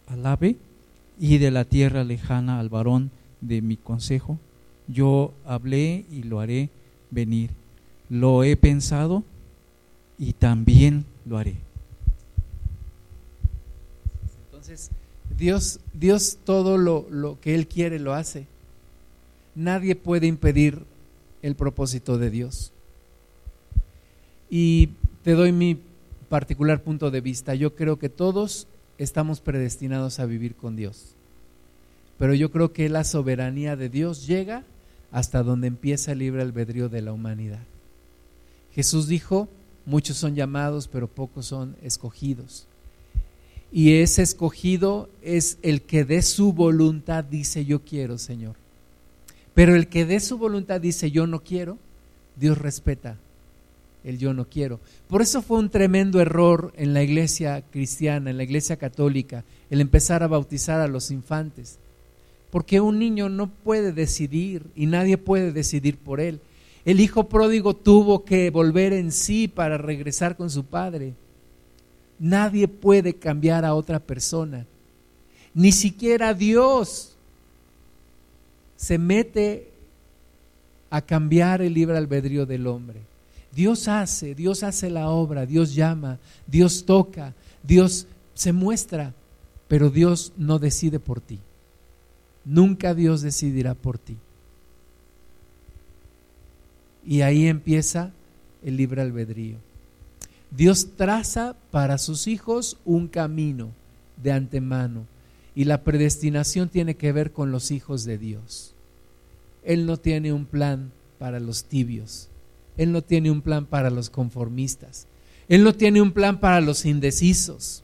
al ave y de la tierra lejana al varón de mi consejo, yo hablé y lo haré venir. Lo he pensado y también lo haré. Entonces, Dios, Dios todo lo, lo que Él quiere lo hace. Nadie puede impedir el propósito de Dios. Y te doy mi particular punto de vista. Yo creo que todos estamos predestinados a vivir con Dios. Pero yo creo que la soberanía de Dios llega hasta donde empieza el libre albedrío de la humanidad. Jesús dijo, muchos son llamados, pero pocos son escogidos. Y ese escogido es el que de su voluntad dice, yo quiero, Señor. Pero el que de su voluntad dice yo no quiero, Dios respeta el yo no quiero. Por eso fue un tremendo error en la iglesia cristiana, en la iglesia católica, el empezar a bautizar a los infantes. Porque un niño no puede decidir y nadie puede decidir por él. El hijo pródigo tuvo que volver en sí para regresar con su padre. Nadie puede cambiar a otra persona. Ni siquiera Dios se mete a cambiar el libre albedrío del hombre. Dios hace, Dios hace la obra, Dios llama, Dios toca, Dios se muestra, pero Dios no decide por ti. Nunca Dios decidirá por ti. Y ahí empieza el libre albedrío. Dios traza para sus hijos un camino de antemano y la predestinación tiene que ver con los hijos de Dios. Él no tiene un plan para los tibios. Él no tiene un plan para los conformistas. Él no tiene un plan para los indecisos.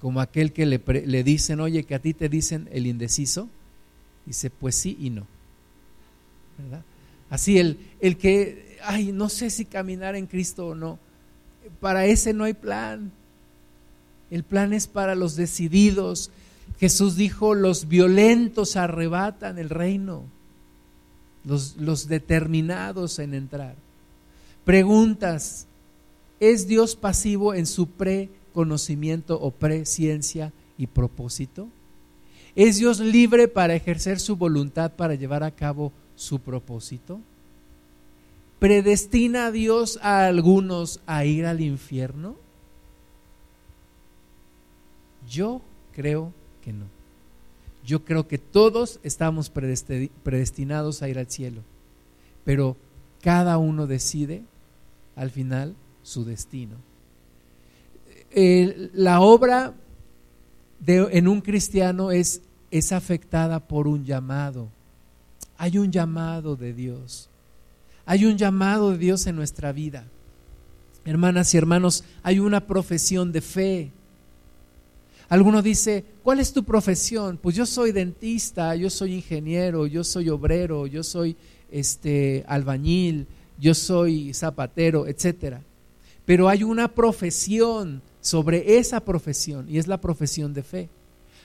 Como aquel que le, le dicen, oye, que a ti te dicen el indeciso. Dice, pues sí y no. Así el, el que, ay, no sé si caminar en Cristo o no. Para ese no hay plan. El plan es para los decididos. Jesús dijo, los violentos arrebatan el reino, los, los determinados en entrar. Preguntas, ¿es Dios pasivo en su preconocimiento o presciencia y propósito? ¿Es Dios libre para ejercer su voluntad para llevar a cabo su propósito? ¿Predestina a Dios a algunos a ir al infierno? Yo creo que no. Yo creo que todos estamos predestinados a ir al cielo, pero cada uno decide al final su destino. la obra de, en un cristiano es, es afectada por un llamado. Hay un llamado de Dios. Hay un llamado de Dios en nuestra vida. Hermanas y hermanos, hay una profesión de fe Alguno dice, ¿cuál es tu profesión? Pues yo soy dentista, yo soy ingeniero, yo soy obrero, yo soy este albañil, yo soy zapatero, etcétera. Pero hay una profesión sobre esa profesión y es la profesión de fe.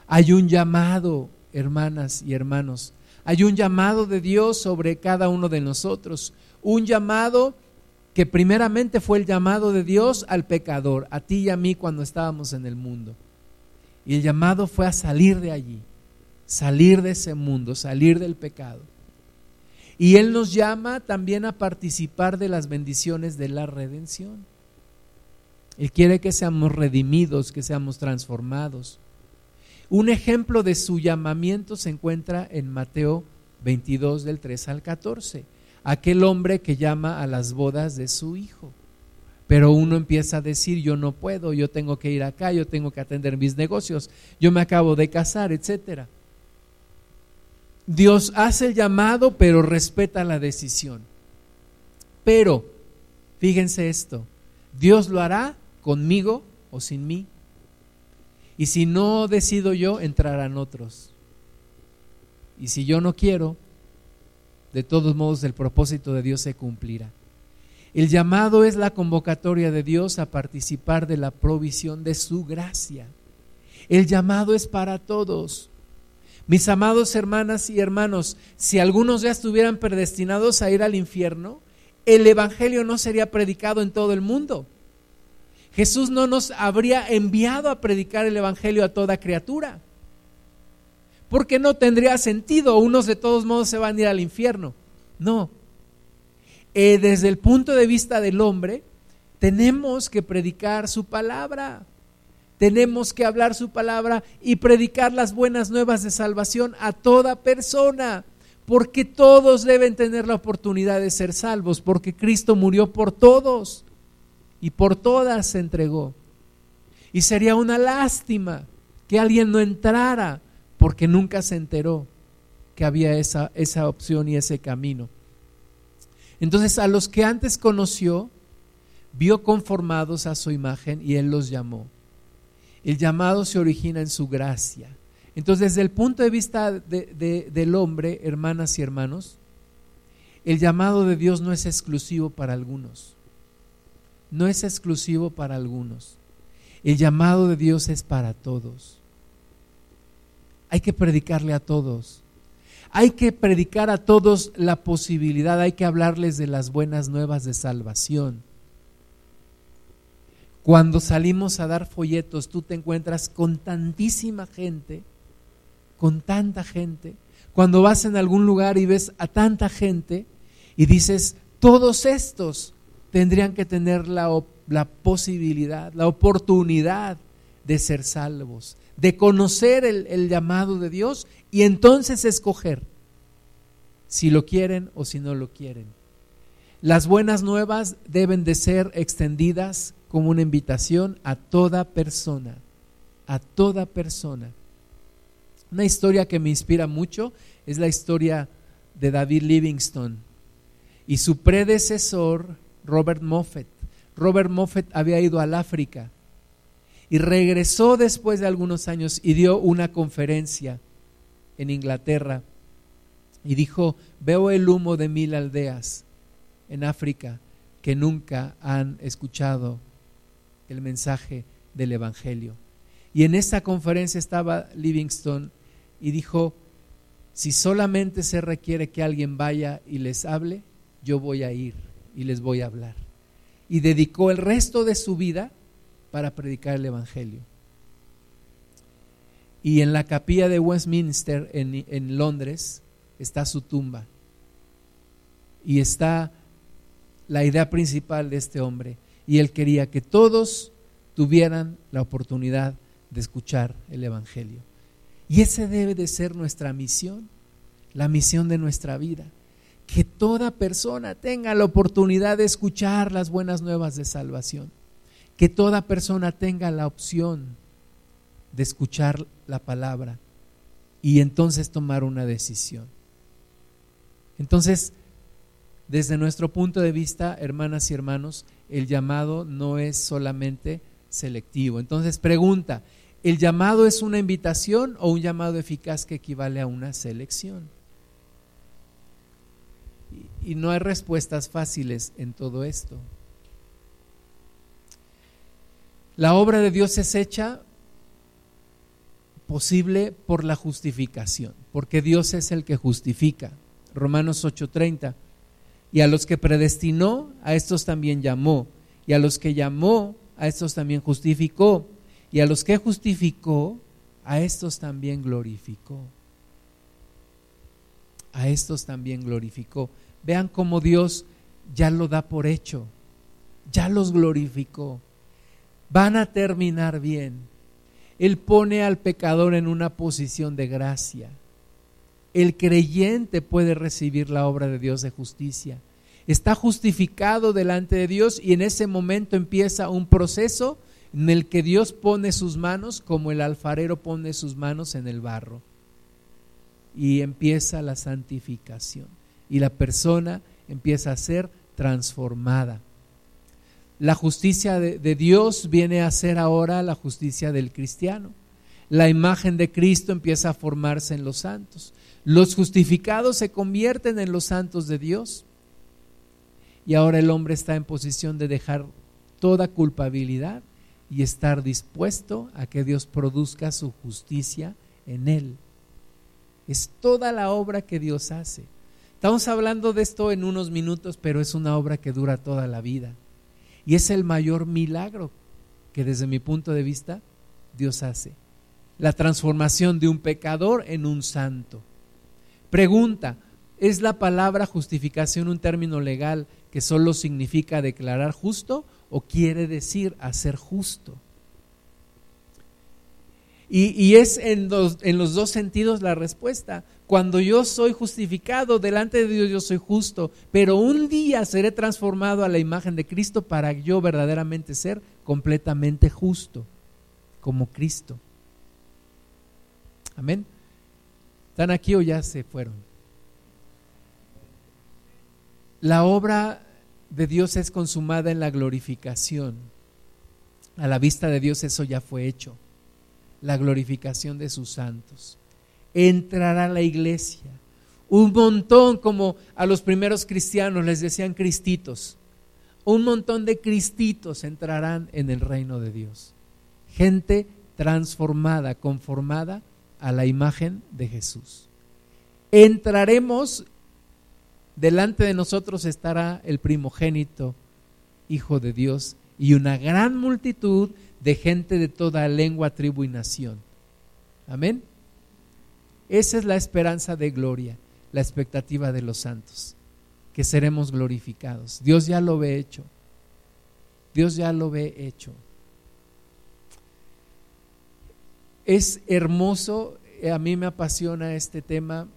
Hay un llamado, hermanas y hermanos. Hay un llamado de Dios sobre cada uno de nosotros. Un llamado que primeramente fue el llamado de Dios al pecador, a ti y a mí cuando estábamos en el mundo. Y el llamado fue a salir de allí, salir de ese mundo, salir del pecado. Y Él nos llama también a participar de las bendiciones de la redención. Él quiere que seamos redimidos, que seamos transformados. Un ejemplo de su llamamiento se encuentra en Mateo 22 del 3 al 14. Aquel hombre que llama a las bodas de su hijo. Pero uno empieza a decir, yo no puedo, yo tengo que ir acá, yo tengo que atender mis negocios, yo me acabo de casar, etcétera. Dios hace el llamado, pero respeta la decisión. Pero, fíjense esto, Dios lo hará conmigo o sin mí. Y si no decido yo, entrarán otros. Y si yo no quiero, de todos modos el propósito de Dios se cumplirá. El llamado es la convocatoria de Dios a participar de la provisión de su gracia. El llamado es para todos. Mis amados hermanas y hermanos, si algunos ya estuvieran predestinados a ir al infierno, el Evangelio no sería predicado en todo el mundo. Jesús no nos habría enviado a predicar el Evangelio a toda criatura. Porque no tendría sentido, unos de todos modos se van a ir al infierno. No. Eh, desde el punto de vista del hombre, tenemos que predicar su palabra. Tenemos que hablar su palabra y predicar las buenas nuevas de salvación a toda persona, porque todos deben tener la oportunidad de ser salvos, porque Cristo murió por todos y por todas se entregó. Y sería una lástima que alguien no entrara porque nunca se enteró que había esa, esa opción y ese camino. Entonces a los que antes conoció, vio conformados a su imagen y él los llamó. El llamado se origina en su gracia. Entonces desde el punto de vista del hombre, hermanas y hermanos, el llamado de Dios no es exclusivo para algunos no es exclusivo para algunos. El llamado de Dios es para todos. Hay que predicarle a todos. Hay que predicar a todos la posibilidad, hay que hablarles de las buenas nuevas de salvación. Cuando salimos a dar folletos, tú te encuentras con tantísima gente, con tanta gente. Cuando vas en algún lugar y ves a tanta gente y dices, todos estos tendrían que tener la, la posibilidad, la oportunidad de ser salvos, de conocer el, el, llamado de Dios y entonces escoger si lo quieren o si no lo quieren. Las buenas nuevas deben de ser extendidas como una invitación a toda persona, a toda persona. Una historia que me inspira mucho es la historia de David Livingstone y su predecesor Robert Moffett. Robert Moffett había ido al África y regresó después de algunos años y dio una conferencia en Inglaterra y dijo, veo el humo de mil aldeas en África que nunca han escuchado el mensaje del Evangelio. Y en esa conferencia estaba Livingstone y dijo, si solamente se requiere que alguien vaya y les hable, yo voy a ir y les voy a hablar. Y dedicó el resto de su vida para predicar el Evangelio. Y en la capilla de Westminster, en, Londres, está su tumba. Y está la idea principal de este hombre. Y él quería que todos tuvieran la oportunidad de escuchar el Evangelio. Y ese debe de ser nuestra misión, la misión de nuestra vida que toda persona tenga la oportunidad de escuchar las buenas nuevas de salvación, que toda persona tenga la opción de escuchar la palabra y entonces tomar una decisión. Entonces, desde nuestro punto de vista, hermanas y hermanos, el llamado no es solamente selectivo. Entonces, pregunta, ¿El llamado es una invitación o un llamado eficaz que equivale a una selección? Y, no hay respuestas fáciles en todo esto. La obra de Dios es hecha posible por la justificación, porque Dios es el que justifica. Romanos 8:30. Y a los que predestinó, a estos también llamó. Y a los que llamó, a estos también justificó. Y a los que justificó, a estos también glorificó. A estos también glorificó. Vean cómo Dios ya lo da por hecho. Ya los glorificó. Van a terminar bien. Él pone al pecador en una posición de gracia el creyente puede recibir la obra de Dios de justicia. Está justificado delante de Dios y en ese momento empieza un proceso en el que Dios pone sus manos como el alfarero pone sus manos en el barro. Y empieza la santificación. Y la persona empieza a ser transformada. La justicia de, Dios viene a ser ahora la justicia del cristiano. La imagen de Cristo empieza a formarse en los santos. Los justificados se convierten en los santos de Dios. Y ahora el hombre está en posición de dejar toda culpabilidad y estar dispuesto a que Dios produzca su justicia en él. Es toda la obra que Dios hace. Estamos hablando de esto en unos minutos, pero es una obra que dura toda la vida. Y es el mayor milagro que desde mi punto de vista Dios hace. La transformación de un pecador en un santo. Pregunta, ¿es la palabra justificación un término legal que solo significa declarar justo o quiere decir hacer justo? Y, es en los, en los dos sentidos la respuesta. Cuando yo soy justificado, delante de Dios yo soy justo, pero un día seré transformado a la imagen de Cristo para yo verdaderamente ser completamente justo, como Cristo. Amén. ¿Están aquí o ya se fueron? La obra de Dios es consumada en la glorificación. A la vista de Dios eso ya fue hecho. La glorificación de sus santos. Entrará la iglesia. Un montón como a los primeros cristianos les decían cristitos. Un montón de cristitos entrarán en el reino de Dios. Gente transformada, conformada a la imagen de Jesús. Entraremos, delante de nosotros estará el primogénito, Hijo de Dios, y una gran multitud de gente de toda lengua, tribu y nación. Amén. Esa es la esperanza de gloria, la expectativa de los santos, que seremos glorificados. Dios ya lo ve hecho. Dios ya lo ve hecho. Es hermoso, eh, a mí me apasiona este tema.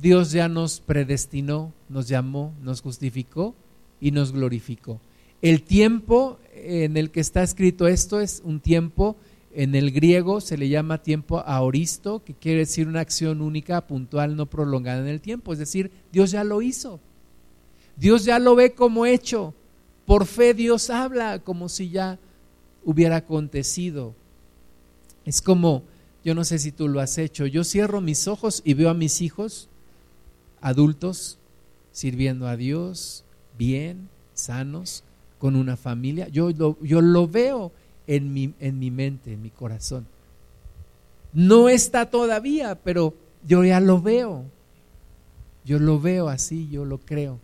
Dios ya nos predestinó, nos llamó, nos justificó y nos glorificó. El tiempo en el que está escrito esto es un tiempo, en el griego se le llama tiempo aoristo, que quiere decir una acción única, puntual, no prolongada en el tiempo. Es decir, Dios ya lo hizo. Dios ya lo ve como hecho. Por fe Dios habla como si ya hubiera acontecido. Es como, yo no sé si tú lo has hecho, yo cierro mis ojos y veo a mis hijos adultos sirviendo a Dios, bien, sanos, con una familia. Yo lo, yo lo veo en mi, en mi mente, en mi corazón. No está todavía, pero yo ya lo veo. Yo lo veo así, yo lo creo.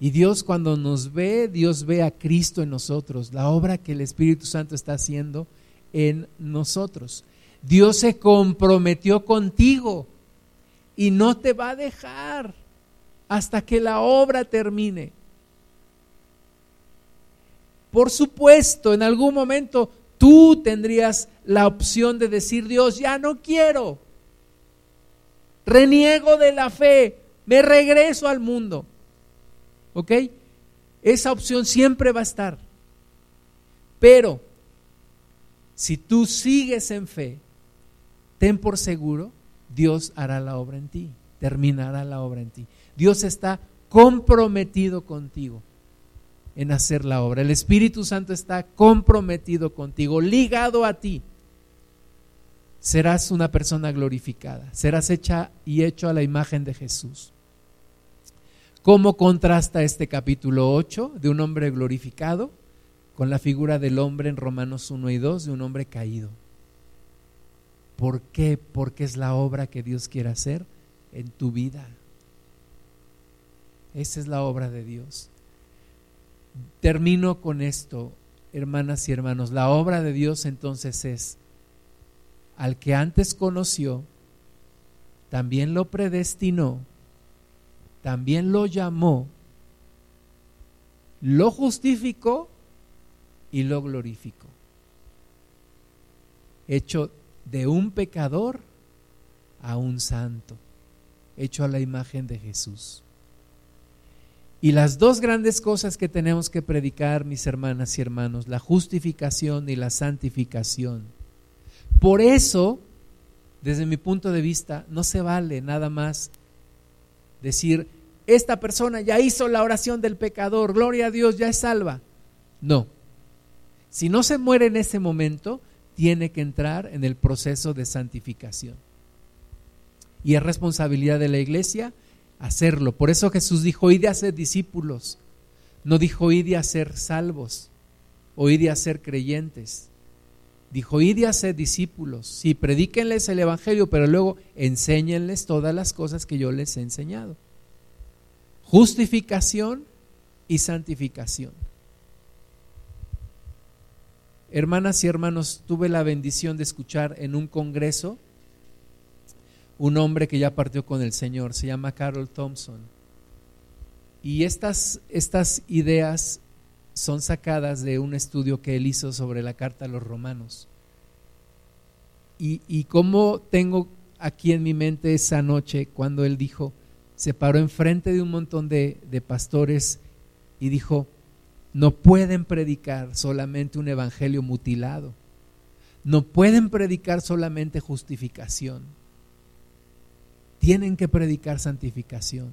Y Dios cuando nos ve, Dios ve a Cristo en nosotros, la obra que el Espíritu Santo está haciendo en nosotros. Dios se comprometió contigo y no te va a dejar hasta que la obra termine. Por supuesto, en algún momento tú tendrías la opción de decir, Dios, ya no quiero. Reniego de la fe, me regreso al mundo. ¿Ok? Esa opción siempre va a estar. Pero si tú sigues en fe, ten por seguro, Dios hará la obra en ti, terminará la obra en ti. Dios está comprometido contigo en hacer la obra. El Espíritu Santo está comprometido contigo, ligado a ti serás una persona glorificada, serás hecha y hecho a la imagen de Jesús. ¿Cómo contrasta este capítulo 8 de un hombre glorificado con la figura del hombre en Romanos 1 y 2 de un hombre caído? ¿Por qué? Porque es la obra que Dios quiere hacer en tu vida. Esa es la obra de Dios. Termino con esto, hermanas y hermanos. La obra de Dios entonces es al que antes conoció, también lo predestinó, también lo llamó, lo justificó y lo glorificó. Hecho de un pecador a un santo, hecho a la imagen de Jesús. Y las dos grandes cosas que tenemos que predicar, mis hermanas y hermanos, la justificación y la santificación. Por eso, desde mi punto de vista, no se vale nada más decir, esta persona ya hizo la oración del pecador, gloria a Dios, ya es salva. No. Si no se muere en ese momento, tiene que entrar en el proceso de santificación. Y es responsabilidad de la iglesia hacerlo. Por eso Jesús dijo, id a ser discípulos. No dijo, id a ser salvos o id a ser creyentes. Dijo, id a ser discípulos. Sí, predíquenles el Evangelio, pero luego enséñenles todas las cosas que yo les he enseñado. Justificación y santificación. Hermanas y hermanos, tuve la bendición de escuchar en un congreso un hombre que ya partió con el Señor, se llama Carol Thompson. Y estas, estas ideas son sacadas de un estudio que él hizo sobre la carta a los romanos. Y, y cómo tengo aquí en mi mente esa noche cuando él dijo, se paró enfrente de un montón de, de pastores y dijo, no pueden predicar solamente un evangelio mutilado, no pueden predicar solamente justificación tienen que predicar santificación.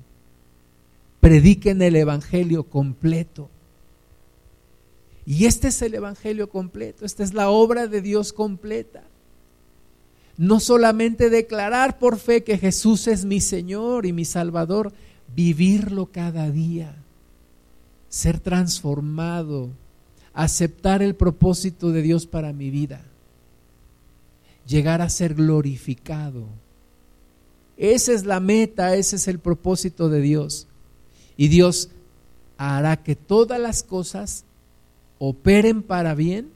Prediquen el Evangelio completo. Y este es el Evangelio completo, esta es la obra de Dios completa. No solamente declarar por fe que Jesús es mi Señor y mi Salvador, vivirlo cada día, ser transformado, aceptar el propósito de Dios para mi vida, llegar a ser glorificado esa es la meta, ese es el propósito de Dios. Y Dios hará que todas las cosas operen para bien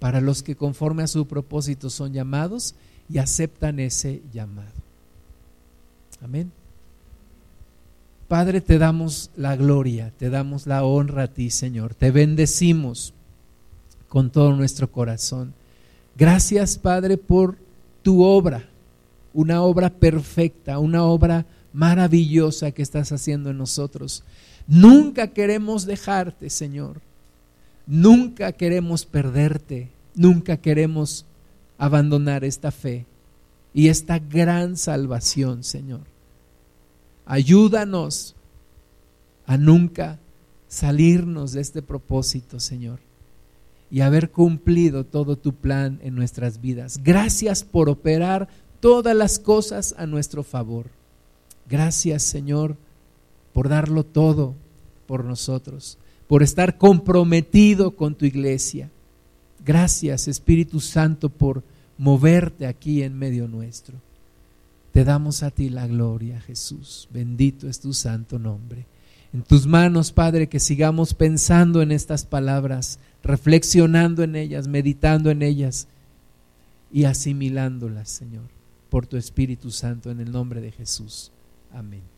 para los que conforme a su propósito son llamados y aceptan ese llamado. Amén. Padre, te damos la gloria, te damos la honra a ti, Señor. Te bendecimos con todo nuestro corazón. Gracias, Padre, por tu obra una obra perfecta, una obra maravillosa que estás haciendo en nosotros. Nunca queremos dejarte, Señor. Nunca queremos perderte. Nunca queremos abandonar esta fe y esta gran salvación, Señor. Ayúdanos a nunca salirnos de este propósito, Señor, y haber cumplido todo tu plan en nuestras vidas. Gracias por operar todas las cosas a nuestro favor. Gracias Señor por darlo todo por nosotros, por estar comprometido con tu iglesia. Gracias Espíritu Santo por moverte aquí en medio nuestro. Te damos a ti la gloria, Jesús. Bendito es tu santo nombre. En tus manos, Padre, que sigamos pensando en estas palabras, reflexionando en ellas, meditando en ellas y asimilándolas, Señor por tu Espíritu Santo en el nombre de Jesús. Amén.